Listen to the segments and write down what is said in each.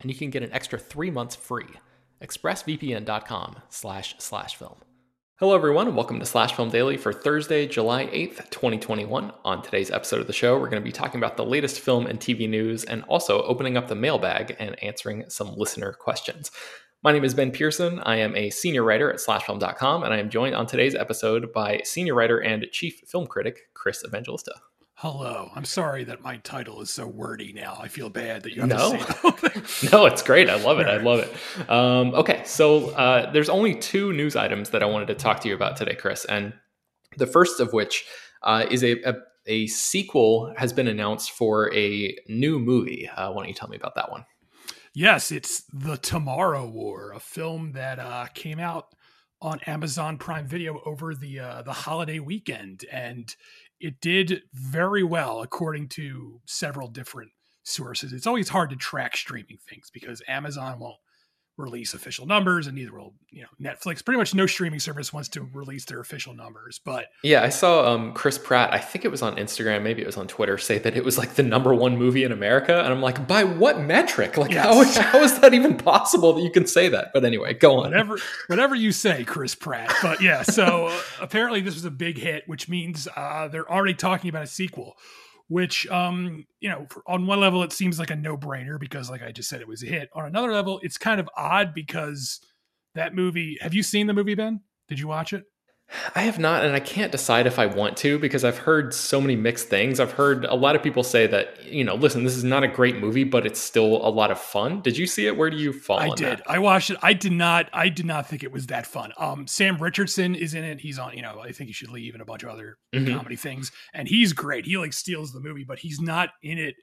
and you can get an extra three months free. ExpressVPN.com slash slash film. Hello, everyone, and welcome to Slash Film Daily for Thursday, July 8th, 2021. On today's episode of the show, we're going to be talking about the latest film and TV news and also opening up the mailbag and answering some listener questions. My name is Ben Pearson. I am a senior writer at slashfilm.com, and I am joined on today's episode by senior writer and chief film critic Chris Evangelista. Hello. I'm sorry that my title is so wordy now. I feel bad that you have no. to say No, it's great. I love it. I love it. Um, okay, so uh, there's only two news items that I wanted to talk to you about today, Chris. And the first of which uh, is a, a, a, sequel has been announced for a new movie. Uh, why don't you tell me about that one? Yes, it's The Tomorrow War, a film that uh, came out on Amazon Prime Video over the uh, the holiday weekend, and it did very well according to several different sources. It's always hard to track streaming things because Amazon won't release official numbers and neither will you know netflix. Pretty much no streaming service wants to release their official numbers but yeah i saw um, chris pratt i think it was on instagram maybe it was on twitter say that it was like the number one movie in america and i'm like by what metric? Like yes. how, how is that even possible that you can say that? But anyway go on. Whatever whatever you say chris pratt but yeah so uh, apparently this was a big hit which means uh, they're already talking about a sequel which um you know on one level it seems like a no-brainer because like i just said it was a hit. On another level it's kind of odd because that movie have you seen the movie ben? Did you watch it I have not, and I can't decide if I want to because I've heard so many mixed things. I've heard a lot of people say that, you know, listen, this is not a great movie, but it's still a lot of fun. Did you see it? Where do you fall? I did. That? I watched it. I did not. I did not think it was that fun. Um, Sam Richardson is in it. He's on. You know, I think he should leave, and a bunch of other mm-hmm. comedy things. And he's great. He like steals the movie, but he's not in it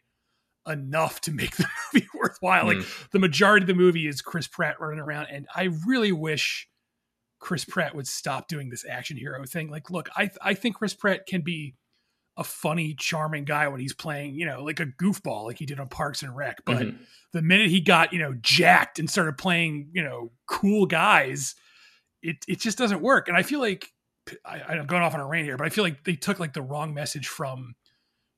enough to make the movie worthwhile. Mm. Like the majority of the movie is Chris Pratt running around, and I really wish Chris Pratt would stop doing this action hero thing. Like, look, I I think Chris Pratt can be a funny, charming guy when he's playing, you know, like a goofball, like he did on Parks and Rec. But mm-hmm. the minute he got, you know, jacked and started playing, you know, cool guys, it it just doesn't work. And I feel like I, I'm going off on a rant here, but I feel like they took like the wrong message from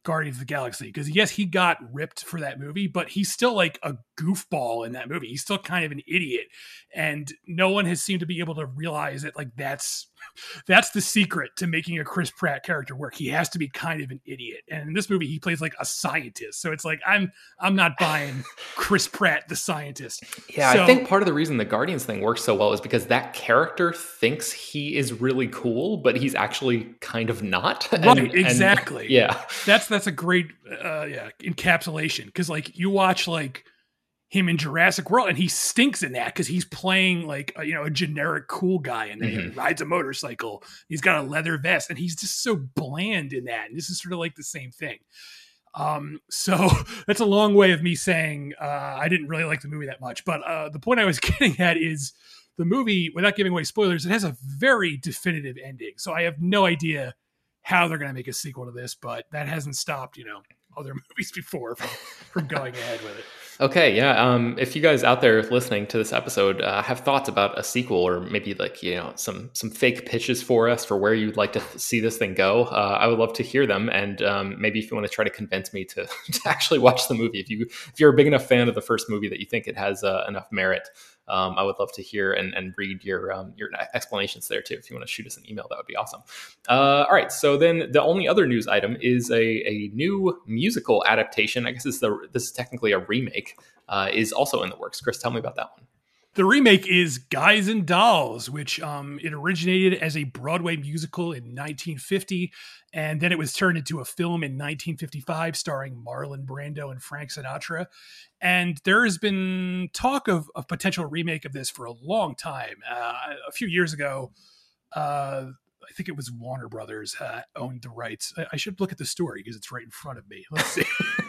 Guardians of the Galaxy because yes, he got ripped for that movie, but he's still like a goofball in that movie. He's still kind of an idiot, and no one has seemed to be able to realize that like that's that's the secret to making a Chris Pratt character work. He has to be kind of an idiot. And in this movie, he plays like a scientist. So it's like I'm I'm not buying Chris Pratt the scientist. Yeah, so, I think part of the reason the Guardians thing works so well is because that character thinks he is really cool, but he's actually kind of not. Right, and, exactly. And, yeah. That's that's a great uh yeah, encapsulation. Cause like you watch like him in Jurassic World, and he stinks in that because he's playing like a, you know a generic cool guy, and then mm-hmm. he rides a motorcycle. He's got a leather vest, and he's just so bland in that. And this is sort of like the same thing. Um, so that's a long way of me saying uh, I didn't really like the movie that much. But uh, the point I was getting at is the movie, without giving away spoilers, it has a very definitive ending. So I have no idea how they're going to make a sequel to this, but that hasn't stopped, you know, other movies before from, from going ahead with it. Okay, yeah. Um, if you guys out there listening to this episode uh, have thoughts about a sequel or maybe like you know some some fake pitches for us for where you'd like to see this thing go, uh, I would love to hear them. And um, maybe if you want to try to convince me to, to actually watch the movie, if you if you're a big enough fan of the first movie that you think it has uh, enough merit, um, I would love to hear and, and read your um, your explanations there too. If you want to shoot us an email, that would be awesome. Uh, all right. So then the only other news item is a, a new musical adaptation. I guess this is the this is technically a remake. Uh, is also in the works. Chris, tell me about that one. The remake is Guys and Dolls, which um, it originated as a Broadway musical in 1950, and then it was turned into a film in 1955 starring Marlon Brando and Frank Sinatra. And there has been talk of a potential remake of this for a long time. Uh, a few years ago, uh, I think it was Warner Brothers uh, owned the rights. I, I should look at the story because it's right in front of me. Let's see.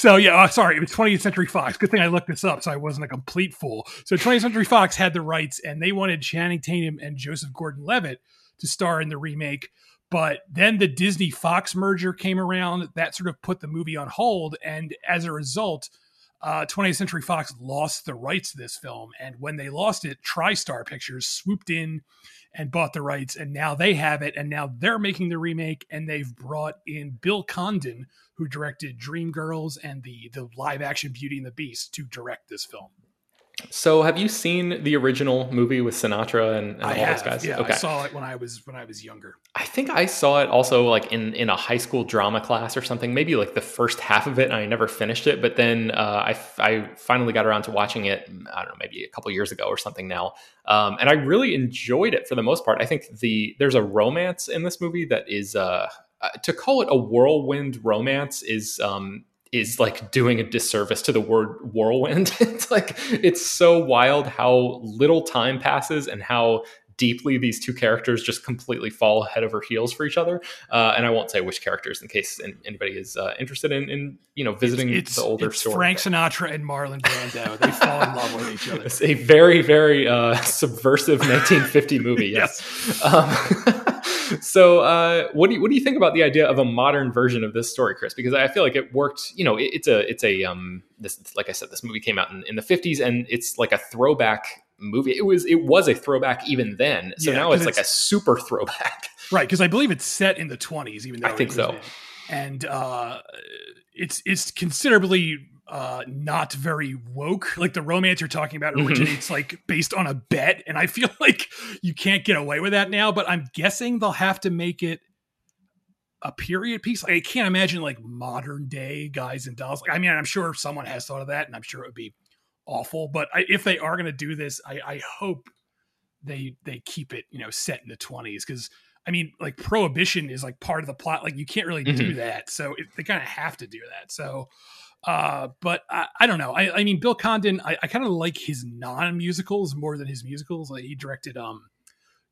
So yeah, uh, sorry, it was 20th Century Fox. Good thing I looked this up, so I wasn't a complete fool. So 20th Century Fox had the rights, and they wanted Channing Tatum and Joseph Gordon-Levitt to star in the remake. But then the Disney Fox merger came around. That sort of put the movie on hold, and as a result, uh, 20th Century Fox lost the rights to this film. And when they lost it, TriStar Pictures swooped in and bought the rights, and now they have it, and now they're making the remake, and they've brought in Bill Condon, who directed Dreamgirls and the the live action Beauty and the Beast, to direct this film. So, have you seen the original movie with Sinatra and, and all have, those guys? Yeah, okay. I saw it when I was when I was younger. I think I saw it also like in in a high school drama class or something. Maybe like the first half of it, and I never finished it. But then uh, I I finally got around to watching it. I don't know, maybe a couple years ago or something now. Um, and I really enjoyed it for the most part. I think the there's a romance in this movie that is. Uh, uh, to call it a whirlwind romance is um, is like doing a disservice to the word whirlwind. it's like it's so wild how little time passes and how deeply these two characters just completely fall head over heels for each other. Uh, and I won't say which characters in case anybody is uh, interested in, in, you know, visiting it's, the older it's story. Frank Sinatra and Marlon Brando. They fall in love with each other. It's a very, very uh, subversive 1950 movie. Yes. yes. Um, so, uh, what do you what do you think about the idea of a modern version of this story, Chris? Because I feel like it worked. You know, it, it's a it's a um this like I said, this movie came out in, in the 50s, and it's like a throwback movie. It was it was a throwback even then. So yeah, now it's, it's, like a super throwback. Right, because I believe it's set in the 20s, even though I think so. And uh, it's it's considerably uh, not very woke. Like the romance you're talking about originates mm-hmm. like based on a bet, and I feel like you can't get away with that now. But I'm guessing they'll have to make it a period piece. Like, I can't imagine like modern day guys and dolls. Like, I mean, I'm sure someone has thought of that, and I'm sure it would be awful. But I, if they are going to do this, I, I hope they they keep it you know set in the 20s because I mean like prohibition is like part of the plot. Like you can't really mm-hmm. do that, so it, they kind of have to do that. So. Uh, but I, I don't know. I, I mean, Bill Condon, I, I kind of like his non musicals more than his musicals. Like he directed um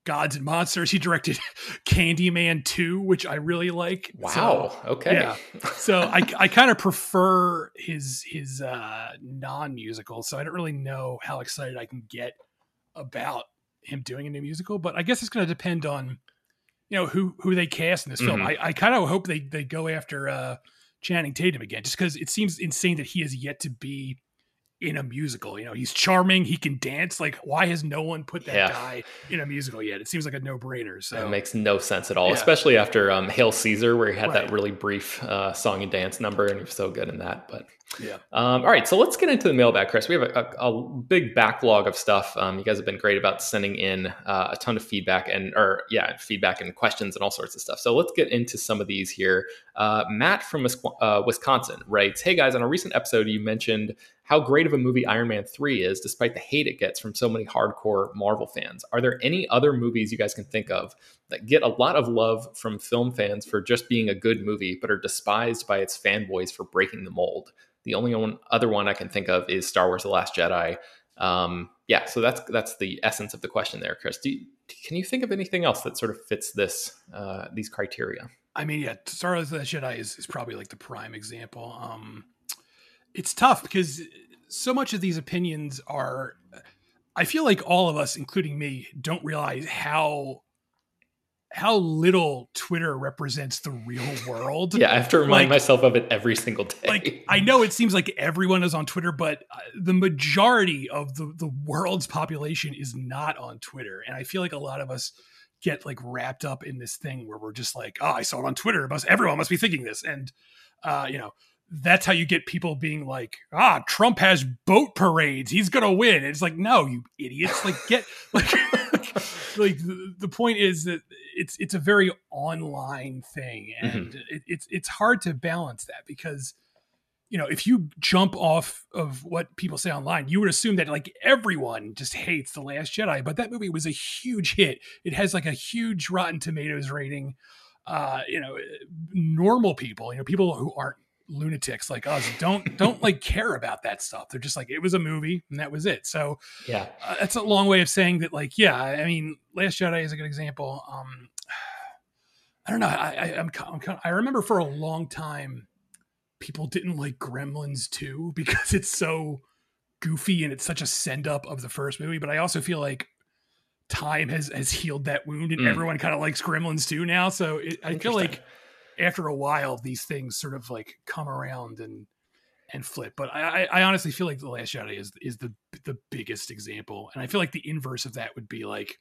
Gods and Monsters. He directed Candyman 2, which I really like. Wow. So, okay. Yeah. So I, I kind of prefer his his uh, non musical. So I don't really know how excited I can get about him doing a new musical. But I guess it's going to depend on you know who who they cast in this mm-hmm. film. I, I kind of hope they they go after uh, Channing Tatum again, just because it seems insane that he has yet to be in a musical. You know, he's charming, he can dance. Like, why has no one put that yeah. guy in a musical yet? It seems like a no brainer. So it makes no sense at all, yeah. especially after um, Hail Caesar, where he had right. that really brief uh, song and dance number, and he was so good in that. But yeah. Um, all right, so let's get into the mailbag, Chris. We have a, a, a big backlog of stuff. Um, you guys have been great about sending in uh, a ton of feedback and, or yeah, feedback and questions and all sorts of stuff. So let's get into some of these here. Uh, Matt from uh, Wisconsin writes, "Hey guys, on a recent episode, you mentioned how great of a movie Iron Man 3 is, despite the hate it gets from so many hardcore Marvel fans. Are there any other movies you guys can think of that get a lot of love from film fans for just being a good movie, but are despised by its fanboys for breaking the mold? The only one, other one I can think of is Star Wars: The Last Jedi. Um, yeah, so that's that's the essence of the question there, Chris. You, can you think of anything else that sort of fits this uh, these criteria? I mean, yeah, Star Wars: The Last Jedi is, is probably like the prime example. Um, it's tough because so much of these opinions are. I feel like all of us, including me, don't realize how how little Twitter represents the real world. Yeah, I have to remind Like- myself of it every single day. like I know it seems like everyone is on Twitter, but uh, the majority of the the world's population is not on Twitter, and I feel like a lot of us get like wrapped up in this thing where we're just like, oh, I saw it on Twitter, must everyone must be thinking this, and uh, you know. That's how you get people being like, ah, Trump has boat parades. He's gonna win. And it's like, no, you idiots. Like, get like, like the, the point is that it's it's a very online thing, and it, it's it's hard to balance that because you know, if you jump off of what people say online, you would assume that like everyone just hates The Last Jedi, but that movie was a huge hit. It has like a huge Rotten Tomatoes rating. Uh, you know, normal people, you know, people who aren't lunatics like us don't don't like care about that stuff. They're just like it was a movie and that was it. So yeah. uh, that's a long way of saying that like yeah i mean last jedi is a good example um i don't know i, I kind i remember for a long time people didn't like gremlins 2 because it's so goofy and it's such a send up of the first movie but i also feel like time has has healed that wound and Mm. everyone kind of likes gremlins 2 now so it, i feel like after a while these things sort of like come around and and flip. But I, I honestly feel like the Last Jedi is is the the biggest example, and I feel like the inverse of that would be like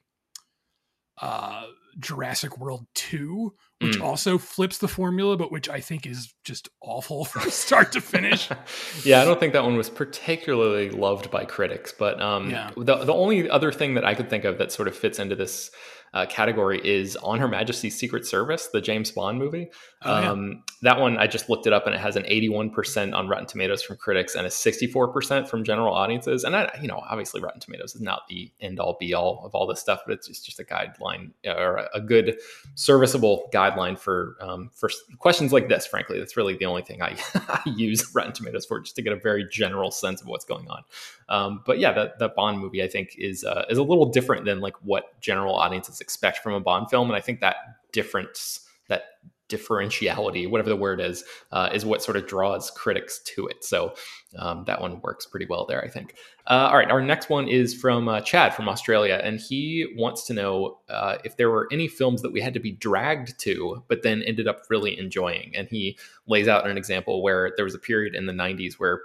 uh Jurassic World 2, which Mm. also flips the formula, but which I think is just awful from start to finish. yeah, I don't think that one was particularly loved by critics. But um, Yeah. the the only other thing that I could think of that sort of fits into this uh, category is On Her Majesty's Secret Service, the James Bond movie. Oh, yeah. um, That one I just looked it up, and it has an 81% on Rotten Tomatoes from critics and a 64% from general audiences. And I, you know, obviously Rotten Tomatoes is not the end all be all of all this stuff, but it's just, just a guideline or a- a good serviceable guideline for um, for questions like this. Frankly, that's really the only thing I, I use Rotten Tomatoes for, just to get a very general sense of what's going on. Um, but yeah, that that Bond movie I think is uh, is a little different than like what general audiences expect from a Bond film, and I think that difference, that differentiality, whatever the word is, uh, is what sort of draws critics to it. So um, that one works pretty well there, I think. Uh, all right, our next one is from uh, Chad from Australia, and he wants to know uh, if there were any films that we had to be dragged to, but then ended up really enjoying. And he lays out an example where there was a period in the 90s where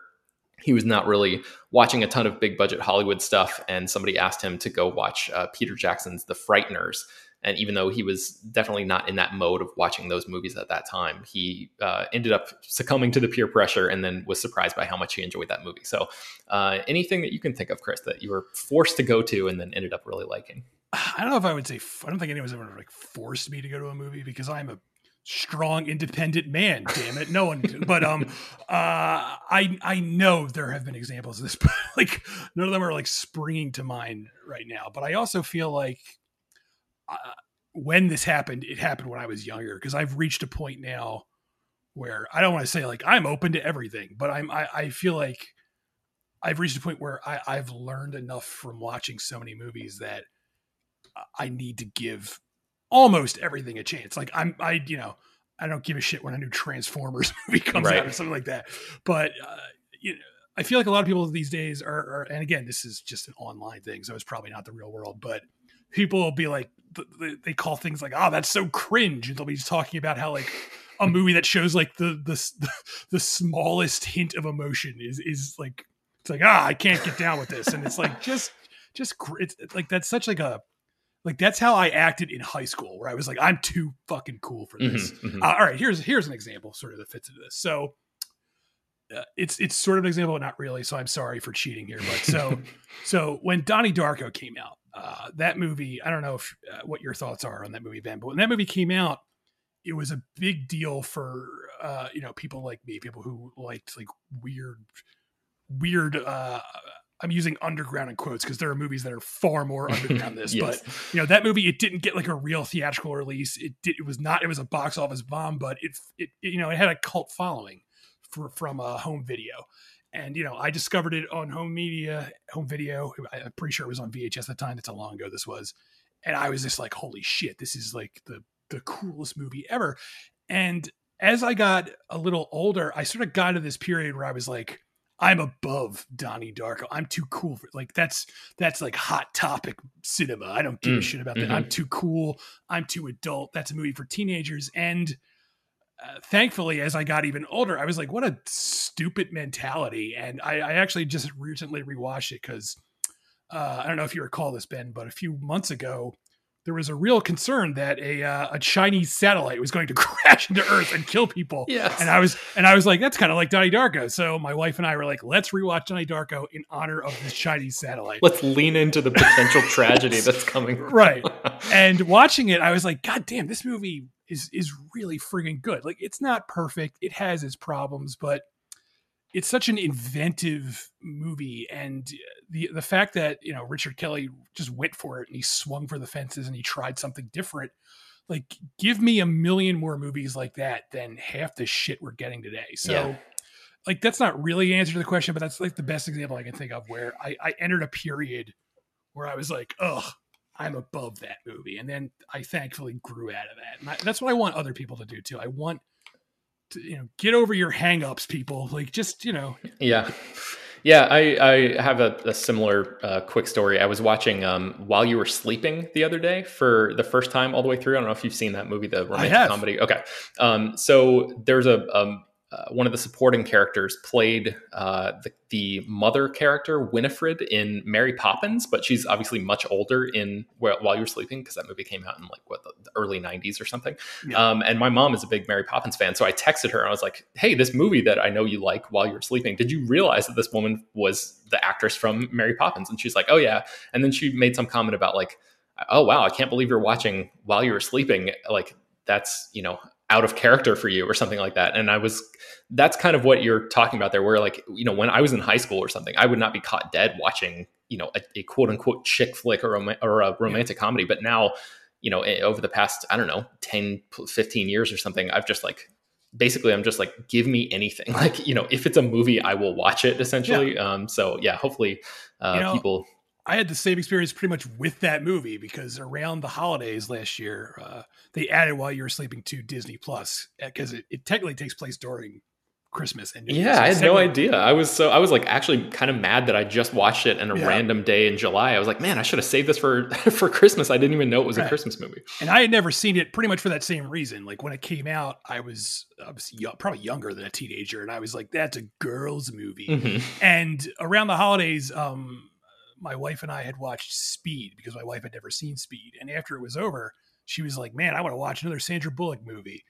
he was not really watching a ton of big budget Hollywood stuff, and somebody asked him to go watch uh, Peter Jackson's The Frighteners. And even though he was definitely not in that mode of watching those movies at that time, he uh, ended up succumbing to the peer pressure and then was surprised by how much he enjoyed that movie. So, uh, anything that you can think of, Chris, that you were forced to go to and then ended up really liking? I don't know if I would say I don't think anyone's ever like forced me to go to a movie because I'm a strong independent man damn it. No one but um uh i i know there have been examples of this but like none of them are like springing to mind right now. But i also feel like uh, when this happened it happened when i was younger because i've reached a point now where i don't want to say like i'm open to everything but i'm i, I feel like i've reached a point where I, i've learned enough from watching so many movies that I need to give almost everything a chance. Like I'm, I, you know, I don't give a shit when a new Transformers movie comes Right. out or something like that. But uh, you know, I feel like a lot of people these days are, are, and again, this is just an online thing, so it's probably not the real world. But people will be like, th- th- they call things like, "Oh, that's so cringe," and they'll be talking about how like a movie that shows like the the the, smallest hint of emotion is is like it's like ah, I can't get down with this, and it's like just just it's like that's such like a like that's how I acted in high school, where I was like, I'm too fucking cool for this. Mhm, mhm. Uh, all right, here's here's an example, sort of that fits into this. So uh, it's it's sort of an example, but not really. So I'm sorry for cheating here, but so so when Donnie Darko came out, uh, that movie, I don't know if uh, what your thoughts are on that movie, Ben, but when that movie came out, it was a big deal for uh, you know people like me, people who liked like weird, weird. Uh, I'm using underground in quotes because there are movies that are far more underground than this, Yes. but you know that movie it didn't get like a real theatrical release. It did it was not it was a box office bomb but it it, you know it had a cult following for, from a home video. And you know i discovered it on home media home video. I'm pretty sure it was on vhs at the time. That's how long ago this was. And i was just like holy shit this is like the the coolest movie ever. And as i got a little older i sort of got to this period where i was like I'm above Donnie Darko. I'm too cool for like that's that's like hot topic cinema. I don't give mm, a shit about mm-hmm. that. I'm too cool. I'm too adult. That's a movie for teenagers. And uh, thankfully, as I got even older, I was like, what a stupid mentality. And I, I actually just recently rewatched it because uh, I don't know if you recall this, Ben, but a few months ago, there was a real concern that a uh, a Chinese satellite was going to crash into Earth and kill people. Yes. And I was and I was like, that's kind of like Donnie Darko. So my wife and I were like, let's rewatch Donnie Darko in honor of this Chinese satellite. Let's lean into the potential tragedy that's coming. right. And watching it, I was like, God damn, this movie is is really frigging good. Like it's not perfect. It has its problems, but it's such an inventive movie and the the fact that you know Richard Kelly just went for it and he swung for the fences and he tried something different like give me a million more movies like that than half the shit we're getting today. So yeah. like that's not really an answer to the question but that's like the best example I can think of where I, I entered a period where I was like ugh I'm above that movie. And then I thankfully grew out of that. And I, that's what I want other people to do too. I want you know get over your hangups people. Like just you know. Yeah. Yeah i i have a, a similar uh, quick story. I was watching um, while you were sleeping the other day for the first time all the way through. I don't know if you've seen that movie the romantic comedy. Okay. Um, so there's a um, uh, one of the supporting characters played uh, the, the, mother character Winifred in Mary Poppins, but she's obviously much older in While You're Sleeping because that movie came out in like what the, the early '90s or something. Yeah. Um, and my mom is a big Mary Poppins fan, so I texted her and I was like, "Hey, this movie that I know you like, While You're Sleeping, did you realize that this woman was the actress from Mary Poppins?" And she's like, "Oh yeah," and then she made some comment about like, "Oh wow, I can't believe you're watching While You Were Sleeping." Like that's you know out of character for you or something like that. And I was, that's kind of what you're talking about there, where like, you know, when I was in high school or something, I would not be caught dead watching, you know, a, a quote unquote chick flick or, rom- or a romantic yeah. comedy. But now, you know, over the past, I don't know, 10, 15 years or something, I've just like, basically I'm just like, give me anything. Like, you know, if it's a movie, I will watch it essentially. Yeah. Um, so yeah, hopefully uh, you know, people I had the same experience pretty much with that movie because around the holidays last year, uh, they added While You Were Sleeping to Disney Plus because it, it, technically takes place during Christmas and New yeah, I had no idea. I was so I was like actually kind of mad that I just watched it in a yeah. random day in July. I was like, man, I should have saved this for for Christmas. I didn't even know it was right. a Christmas movie. And I had never seen it pretty much for that same reason. Like when it came out, I was I was young, probably younger than a teenager, and I was like, that's a girls' movie. Mm-hmm. And around the holidays, um, my wife and I had watched Speed because my wife had never seen Speed. And after it was over, she was like, Man, I want to watch another Sandra Bullock movie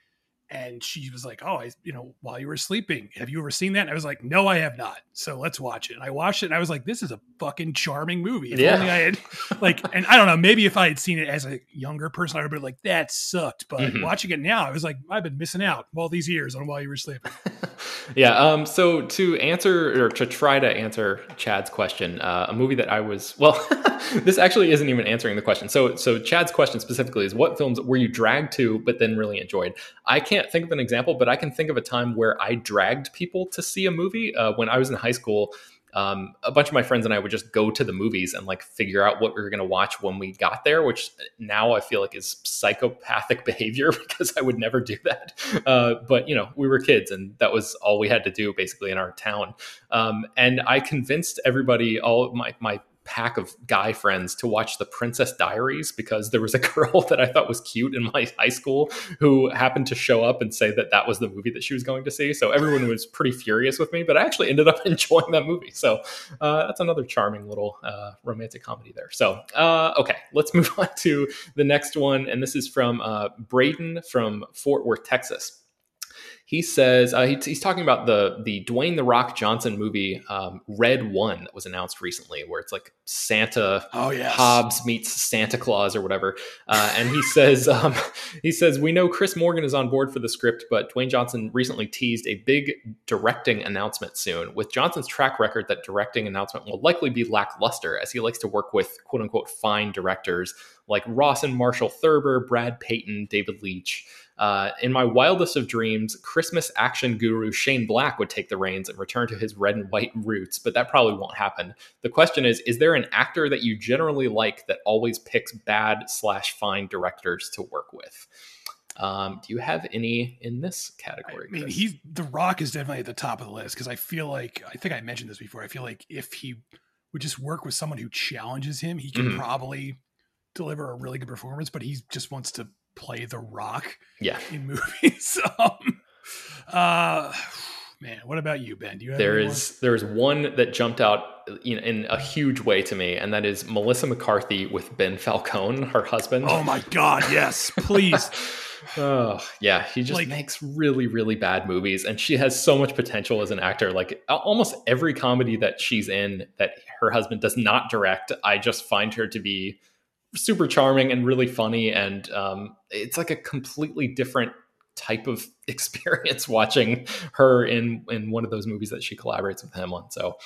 and she was like, "Oh, I, you know, while you were sleeping, have you ever seen that?" And I was like, "No, I have not." So let's watch it. And I watched it, and I was like, "This is a fucking charming movie." If yeah. only I had like, and I don't know, maybe if I had seen it as a younger person, I would be like, "That sucked." But mm-hmm. watching it now, I was like, "I've been missing out all these years on while you were sleeping." yeah. Um. So to answer or to try to answer Chad's question, uh, a movie that I was well, this actually isn't even answering the question. So so Chad's question specifically is, what films were you dragged to but then really enjoyed? I can't can't think of an example, but I can think of a time where I dragged people to see a movie. Uh, when I was in high school, um, a bunch of my friends and I would just go to the movies and like figure out what we were going to watch when we got there, which now I feel like is psychopathic behavior because I would never do that. Uh, but you know, we were kids and that was all we had to do basically in our town. Um, and I convinced everybody, all my, my pack of guy friends to watch the Princess Diaries because there was a girl that I thought was cute in my high school who happened to show up and say that that was the movie that she was going to see. So everyone was pretty furious with me, but I actually ended up enjoying that movie. So uh, that's another charming little uh, romantic comedy there. So uh, okay, let's move on to the next one, and this is from uh, Braden from Fort Worth, Texas he says uh, he, he's talking about the the Dwayne the Rock Johnson movie um, Red One that was announced recently, where it's like Santa oh, yes. Hobbs meets Santa Claus or whatever. Uh, and he says um, he says we know Chris Morgan is on board for the script, but Dwayne Johnson recently teased a big directing announcement soon. With Johnson's track record, that directing announcement will likely be lackluster, as he likes to work with quote unquote fine directors like Rawson Marshall Thurber, Brad Peyton, David Leitch. Uh, in my wildest of dreams, Christmas action guru Shane Black would take the reins and return to his red and white roots, but that probably won't happen. The question is Is there an actor that you generally like that always picks bad slash fine directors to work with? Um, do you have any in this category? I mean, he's The Rock is definitely at the top of the list because I feel like I think I mentioned this before. I feel like if he would just work with someone who challenges him, he can mm-hmm. probably deliver a really good performance. But he just wants to play The Rock, yeah, in movies. um, uh, man, what about you, Ben? Do you have there is there is one that jumped out in, in a huge way to me, and that is Melissa McCarthy with Ben Falcone, her husband. Oh my God, yes, please. oh yeah, he just like, makes really really bad movies, and she has so much potential as an actor. Like almost every comedy that she's in that her husband does not direct, I just find her to be super charming and really funny, and um, it's like a completely different type of experience watching her in in one of those movies that she collaborates with him on. So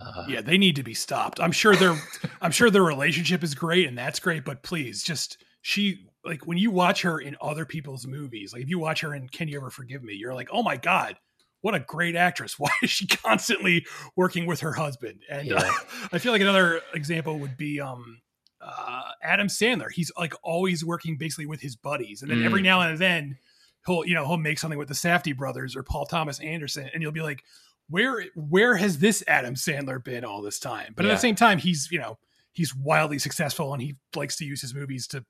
uh, yeah, they need to be stopped. I'm sure their I'm sure their relationship is great and that's great, but please just she like when you watch her in other people's movies, like if you watch her in Can You Ever Forgive Me, you're like, oh my god, what a great actress! Why is she constantly working with her husband? And yeah. uh, I feel like another example would be um, uh, Adam Sandler. He's like always working basically with his buddies, and then mm. every now and then he'll you know he'll make something with the Safdie brothers or Paul Thomas Anderson, and you'll be like, where where has this Adam Sandler been all this time? But yeah. at the same time, he's you know he's wildly successful and he likes to use his movies to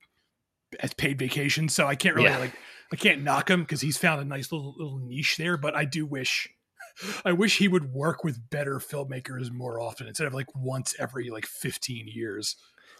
as paid vacation. So I can't really yeah. like I can't knock him because he's found a nice little little niche there. But I do wish I wish he would work with better filmmakers more often instead of like once every like 15 years.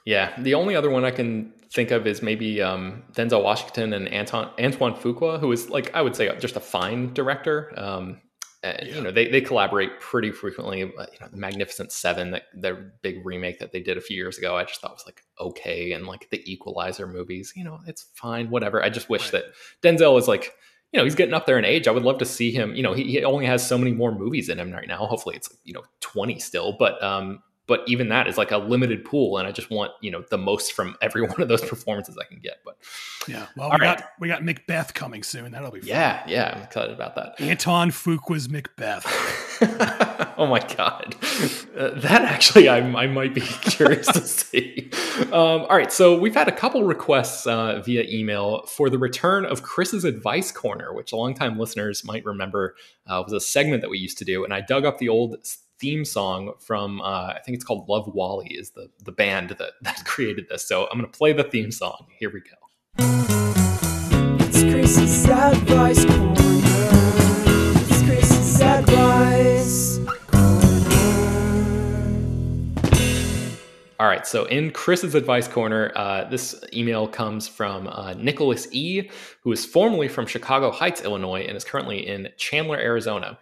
Yeah, the only other one I can think of is maybe um, Denzel Washington and Anton, Antoine Fuqua, who is like I would say just a fine director. Um, and, yeah. You know, they, they collaborate pretty frequently. You know, the Magnificent Seven, that their big remake that they did a few years ago, I just thought was like okay, and like the Equalizer movies, you know, it's fine, whatever. I just wish right. that Denzel is like, you know, he's getting up there in age. I would love to see him. You know, he, he only has so many more movies in him right now. Hopefully, it's you know twenty still, but um, but even that is like a limited pool and i just want you know the most from every one of those performances i can get but yeah well we right. got we got macbeth coming soon. That'll be fun. yeah yeah i'm excited about that. Anton fuqua's macbeth. Oh my god. Uh, that actually I, I might be curious to see. Um, all right so we've had a couple requests uh, via email. For the return of chris's advice corner which longtime listeners might remember uh, was a segment that we used to do and i dug up the old theme song from uh, I think it's called Love Wally is the the band that that created this. So I'm gonna play the theme song. Here we go. It's Chris's advice corner. It's Chris's advice All right, so in Chris's advice corner, uh, this email comes from uh, Nicholas E., who is formerly from Chicago Heights, Illinois, and is currently in Chandler, Arizona.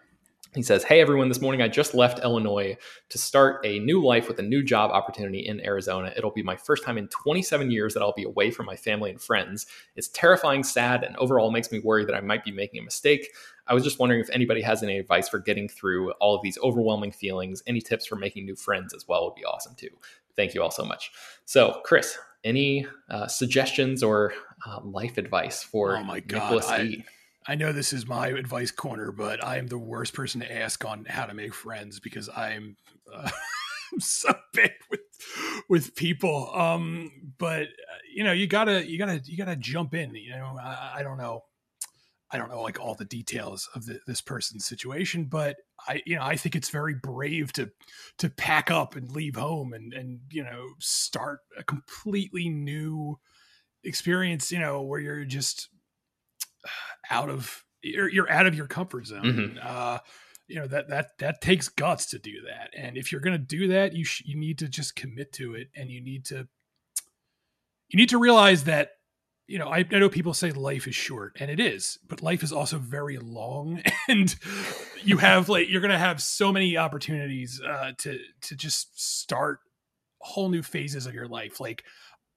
He says, Hey everyone, this morning I just left Illinois to start a new life with a new job opportunity in Arizona. It'll be my first time in 27 years that I'll be away from my family and friends. It's terrifying, sad, and overall makes me worry that I might be making a mistake. I was just wondering if anybody has any advice for getting through all of these overwhelming feelings. Any tips for making new friends as well would be awesome too. Thank you all so much. So, Chris, any uh, suggestions or uh, life advice for oh my God, Nicholas I- E? I know this is my advice corner, but I am the worst person to ask on how to make friends because I'm, uh, I'm so bad with with people. Um, but uh, you know, you gotta you gotta you gotta jump in. You know, I, I don't know, I don't know like all the details of the, this person's situation, but I you know I think it's very brave to to pack up and leave home and and you know start a completely new experience. You know, where you're just out of you're, you're out of your comfort zone. Mm-hmm. Uh, you know that that that takes guts to do that, and if you're going to do that, you sh- you need to just commit to it, and you need to you need to realize that you know I, I know people say life is short, and it is, but life is also very long, and you have like you're going to have so many opportunities uh, to to just start whole new phases of your life, like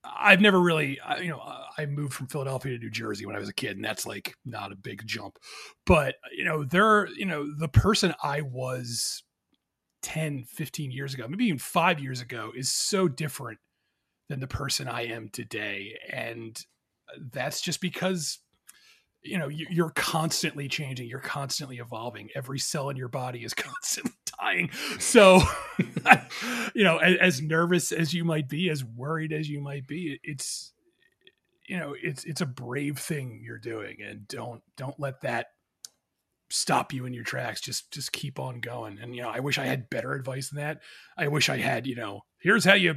I've never really, you know, I moved from Philadelphia to New Jersey when I was a kid, and that's like not a big jump. But, you know, there, you know, the person I was 10, 15 years ago, maybe even five years ago, is so different than the person I am today. And that's just because you know you're constantly changing you're constantly evolving every cell in your body is constantly so you know as, as, nervous as you might be as worried as you might be it's you know, it's it's a brave thing you're doing, and don't don't let that stop you in your tracks. Just just keep on going. And you know, I wish I had better advice than that. I wish I had, you know, here's how you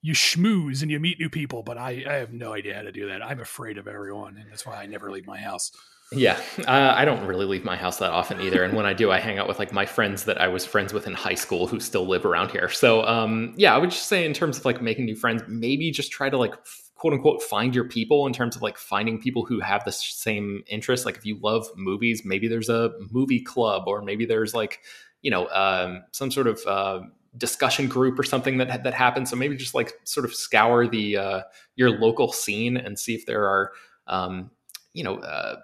you schmooze and you meet new people, but I, I have no idea how to do that. I'm afraid of everyone, and that's why I never leave my house. Yeah, uh, I don't really leave my house that often either. And when I do, I hang out with like my friends that I was friends with in high school who still live around here. So, um, yeah, I would just say in terms of like making new friends, maybe just try to like quote unquote find your people in terms of like finding people who have the same interests. Like if you love movies, maybe there's a movie club, or maybe there's like you know um, some sort of uh, discussion group or something that that happens. So maybe just like sort of scour the uh, your local scene and see if there are um, you know uh,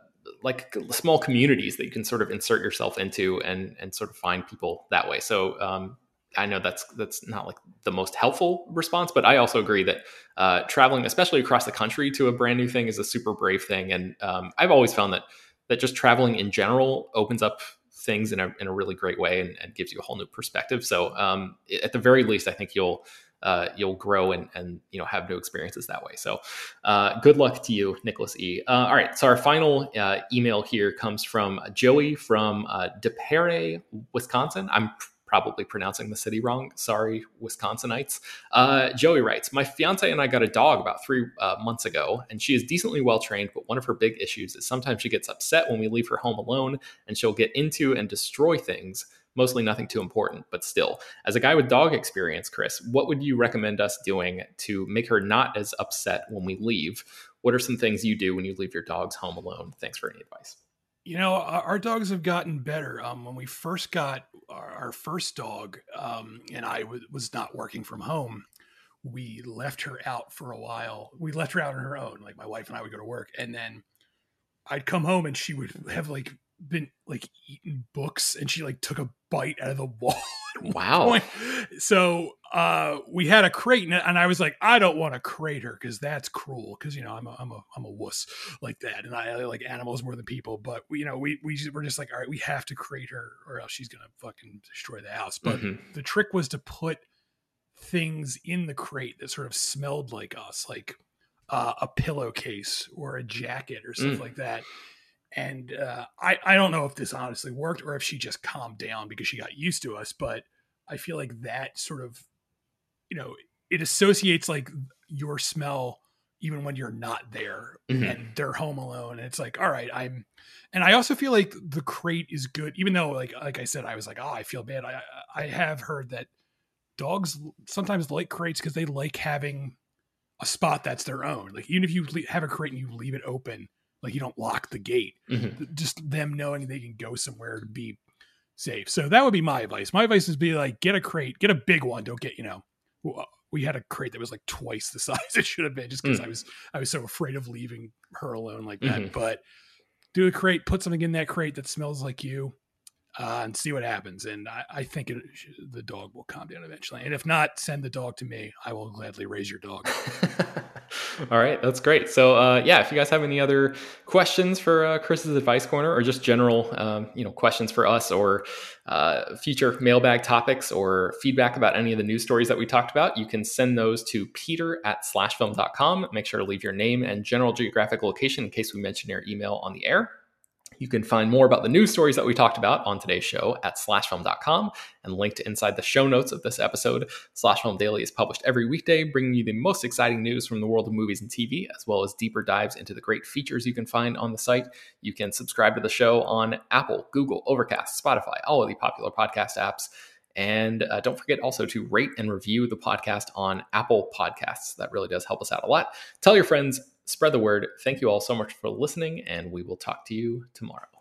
like small communities that you can sort of insert yourself into and and sort of find people that way. So um, I know that's that's not like the most helpful response, but I also agree that uh, traveling, especially across the country, to a brand new thing is a super brave thing. And um, I've always found that that just traveling in general opens up things in a in a really great way and, and gives you a whole new perspective. So um, at the very least, I think you'll uh, you'll grow and and you know have new experiences that way. So uh, good luck to you, Nicholas E. Uh, all right, so our final uh, email here comes from Joey from uh, De Pere, Wisconsin. I'm probably pronouncing the city wrong. Sorry, Wisconsinites. Uh, Joey writes My fiance and I got a dog about three uh, months ago, and she is decently well trained, but one of her big issues is sometimes she gets upset when we leave her home alone and she'll get into and destroy things. Mostly nothing too important, but still. As a guy with dog experience, Chris, what would you recommend us doing to make her not as upset when we leave? What are some things you do when you leave your dogs home alone? Thanks for any advice. You know, our dogs have gotten better. Um, when we first got our, our first dog, um, and I w- was not working from home, we left her out for a while. We left her out on her own. Like my wife and I would go to work, and then I'd come home and she would have like been like eating books, and she like took a bite out of the wall Wow. So uh, we had a crate, and I was like, I don't want to crate her because that's cruel. Because you know, I'm a I'm a I'm a wuss like that, and I, I like animals more than people. But you know, we we were just like, all right, we have to crate her, or else she's gonna fucking destroy the house. But mm-hmm. the trick was to put things in the crate that sort of smelled like us, like uh, a pillowcase or a jacket or stuff mm. like that and uh, I I don't know if this honestly worked or if she just calmed down because she got used to us, but I feel like that sort of you know it associates like your smell even when you're not there mm-hmm. and they're home alone. And it's like all right i'm and i also feel like the crate is good even though like like i said i was like oh i feel bad. I i have heard that dogs sometimes like crates because they like having a spot that's their own. Like even if you have a crate and you leave it open like you don't lock the gate. Mm-hmm. Just them knowing they can go somewhere to be safe. So that would be my advice. My advice is be like get a crate, get a big one. Don't get you know. We had a crate that was like twice the size it should have been, just because mm. I was I was so afraid of leaving her alone like that. Mm-hmm. But do a crate, put something in that crate that smells like you, uh, and see what happens. And I, I think it, the dog will calm down eventually. And if not, send the dog to me. I will gladly raise your dog. All right, that's great. So, uh, yeah, if you guys have any other questions for uh, Chris's advice corner, or just general, um, you know, questions for us, or uh, future mailbag topics, or feedback about any of the news stories that we talked about, you can send those to Peter at slashfilm.com. Make sure to leave your name and general geographic location in case we mention your email on the air. You can find more about the news stories that we talked about on today's show at slashfilm.com and linked inside the show notes of this episode. Slashfilm Daily is published every weekday, bringing you the most exciting news from the world of movies and TV, as well as deeper dives into the great features you can find on the site. You can subscribe to the show on Apple, Google, Overcast, Spotify, all of the popular podcast apps. And uh, don't forget also to rate and review the podcast on Apple Podcasts. That really does help us out a lot. Tell your friends spread the word. Thank you all so much for listening, and we will talk to you tomorrow.